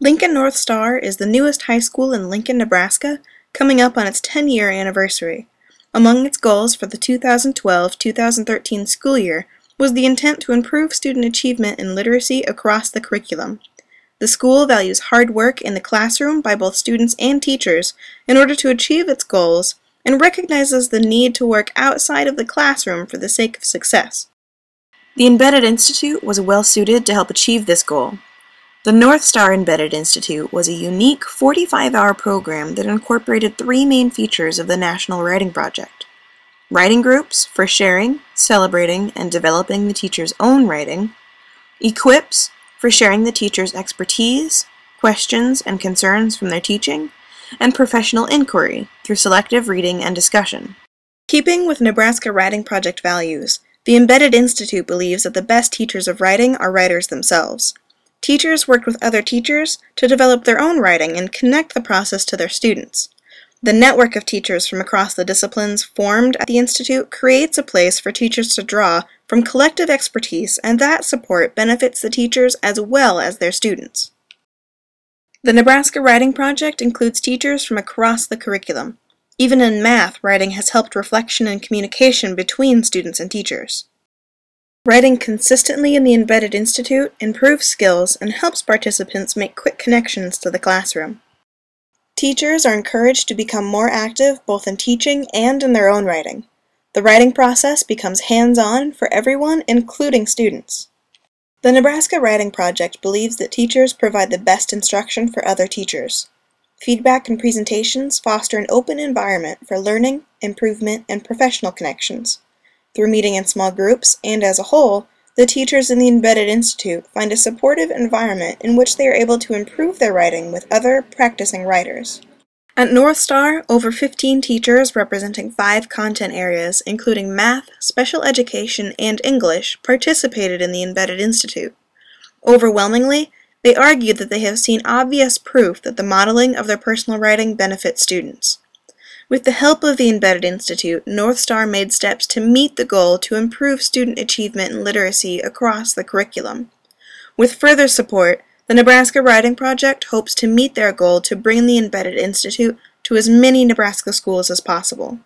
Lincoln North Star is the newest high school in Lincoln, Nebraska, coming up on its 10 year anniversary. Among its goals for the 2012 2013 school year was the intent to improve student achievement in literacy across the curriculum. The school values hard work in the classroom by both students and teachers in order to achieve its goals and recognizes the need to work outside of the classroom for the sake of success. The Embedded Institute was well suited to help achieve this goal. The North Star Embedded Institute was a unique 45 hour program that incorporated three main features of the National Writing Project writing groups for sharing, celebrating, and developing the teacher's own writing, equips for sharing the teacher's expertise, questions, and concerns from their teaching, and professional inquiry through selective reading and discussion. Keeping with Nebraska Writing Project values, the Embedded Institute believes that the best teachers of writing are writers themselves. Teachers worked with other teachers to develop their own writing and connect the process to their students. The network of teachers from across the disciplines formed at the Institute creates a place for teachers to draw from collective expertise, and that support benefits the teachers as well as their students. The Nebraska Writing Project includes teachers from across the curriculum. Even in math, writing has helped reflection and communication between students and teachers. Writing consistently in the Embedded Institute improves skills and helps participants make quick connections to the classroom. Teachers are encouraged to become more active both in teaching and in their own writing. The writing process becomes hands-on for everyone, including students. The Nebraska Writing Project believes that teachers provide the best instruction for other teachers. Feedback and presentations foster an open environment for learning, improvement, and professional connections. Through meeting in small groups, and as a whole, the teachers in the Embedded Institute find a supportive environment in which they are able to improve their writing with other practicing writers. At North Star, over 15 teachers representing five content areas, including math, special education, and English, participated in the Embedded Institute. Overwhelmingly, they argued that they have seen obvious proof that the modeling of their personal writing benefits students. With the help of the Embedded Institute, North Star made steps to meet the goal to improve student achievement and literacy across the curriculum. With further support, the Nebraska Writing Project hopes to meet their goal to bring the Embedded Institute to as many Nebraska schools as possible.